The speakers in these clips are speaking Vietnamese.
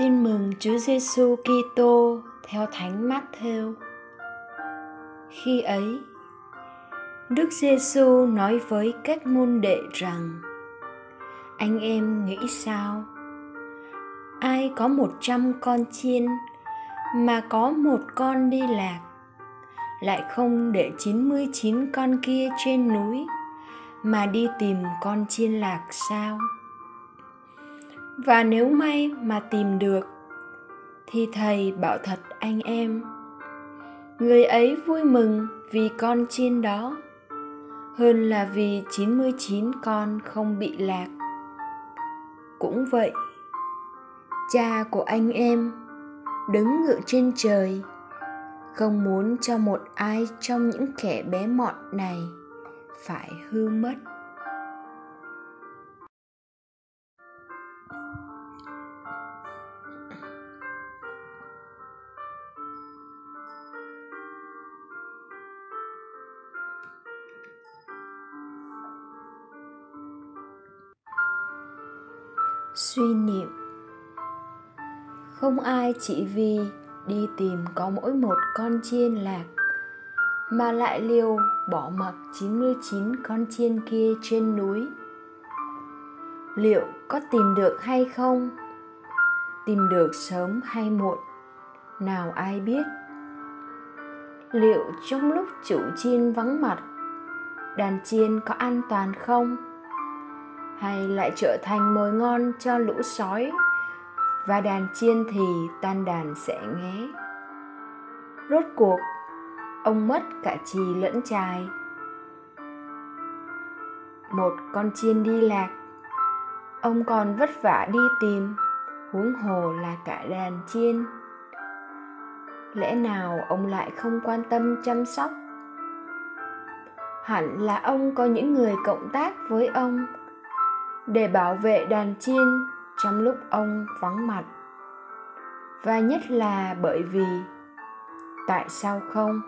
Tin mừng Chúa Giêsu Kitô theo Thánh Matthew. Khi ấy, Đức Giêsu nói với các môn đệ rằng: Anh em nghĩ sao? Ai có một trăm con chiên mà có một con đi lạc, lại không để chín mươi chín con kia trên núi mà đi tìm con chiên lạc sao? Và nếu may mà tìm được thì thầy bảo thật anh em người ấy vui mừng vì con chiên đó hơn là vì 99 con không bị lạc. Cũng vậy, cha của anh em đứng ngự trên trời không muốn cho một ai trong những kẻ bé mọn này phải hư mất suy niệm không ai chỉ vì đi tìm có mỗi một con chiên lạc mà lại liều bỏ mặc 99 con chiên kia trên núi. Liệu có tìm được hay không? Tìm được sớm hay muộn? Nào ai biết? Liệu trong lúc chủ chiên vắng mặt, đàn chiên có an toàn không? Hay lại trở thành mồi ngon cho lũ sói? Và đàn chiên thì tan đàn sẽ nghé. Rốt cuộc, ông mất cả trì lẫn chài một con chiên đi lạc, ông còn vất vả đi tìm, huống hồ là cả đàn chiên. Lẽ nào ông lại không quan tâm chăm sóc? Hẳn là ông có những người cộng tác với ông để bảo vệ đàn chiên trong lúc ông vắng mặt. Và nhất là bởi vì, tại sao không?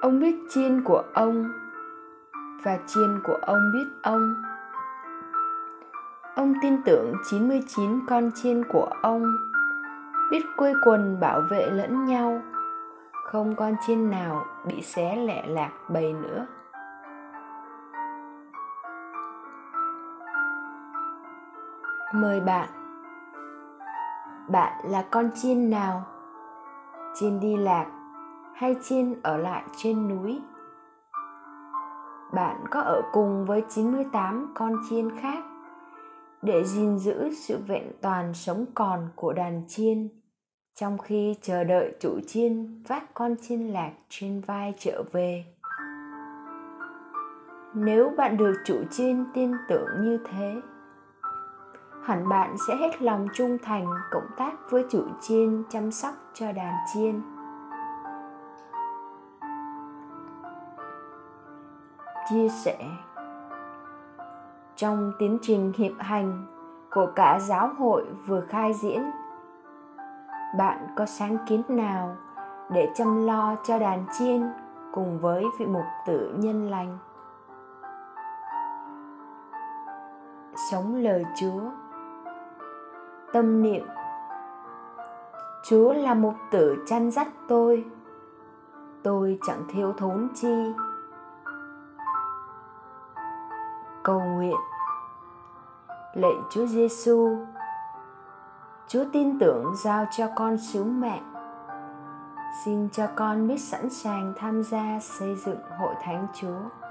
Ông biết chiên của ông và chiên của ông biết ông. Ông tin tưởng 99 con chiên của ông, biết quây quần bảo vệ lẫn nhau. Không con chiên nào bị xé lẻ lạc bầy nữa. Mời bạn. Bạn là con chiên nào? Chiên đi lạc hay chiên ở lại trên núi? Bạn có ở cùng với 98 con chiên khác để gìn giữ sự vẹn toàn sống còn của đàn chiên trong khi chờ đợi chủ chiên vác con chiên lạc trên vai trở về? Nếu bạn được chủ chiên tin tưởng như thế hẳn bạn sẽ hết lòng trung thành, cộng tác với chủ chiên, chăm sóc cho đàn chiên. Chia sẻ. Trong tiến trình hiệp hành của cả giáo hội vừa khai diễn, bạn có sáng kiến nào để chăm lo cho đàn chiên cùng với vị mục tử nhân lành? Sống lời chúa tâm niệm. Chúa là một tử chăn dắt tôi. Tôi chẳng thiếu thốn chi. Cầu nguyện. Lạy chúa giêsu chúa tin tưởng giao cho con sứ mệnh. Xin cho con biết sẵn sàng tham gia xây dựng hội thánh chúa.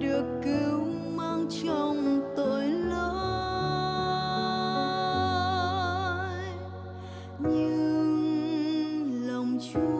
được cứu mang trong tội lỗi. Nhưng lòng chúa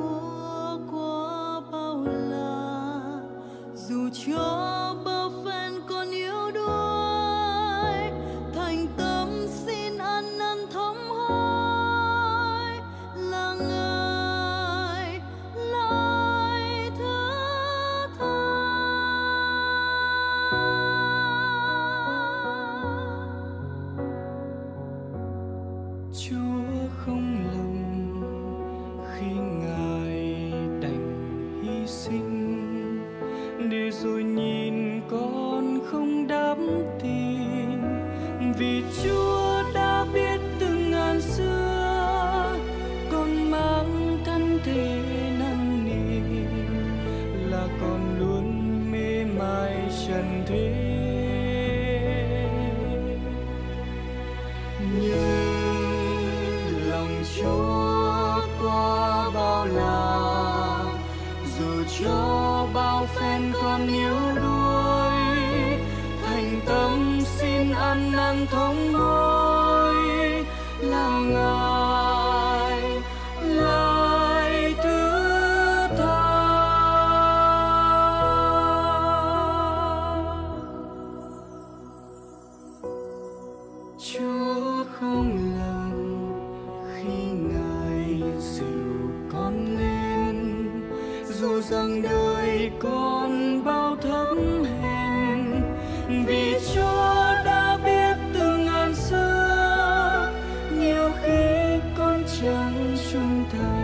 chúa qua bao la dù cho bao phen con yếu đuối, thành tâm xin ăn năn thống hối, làm ngài rằng đời con bao thấm hèn. Vì chúa đã biết từ ngàn xưa, nhiều khi con chẳng trung thành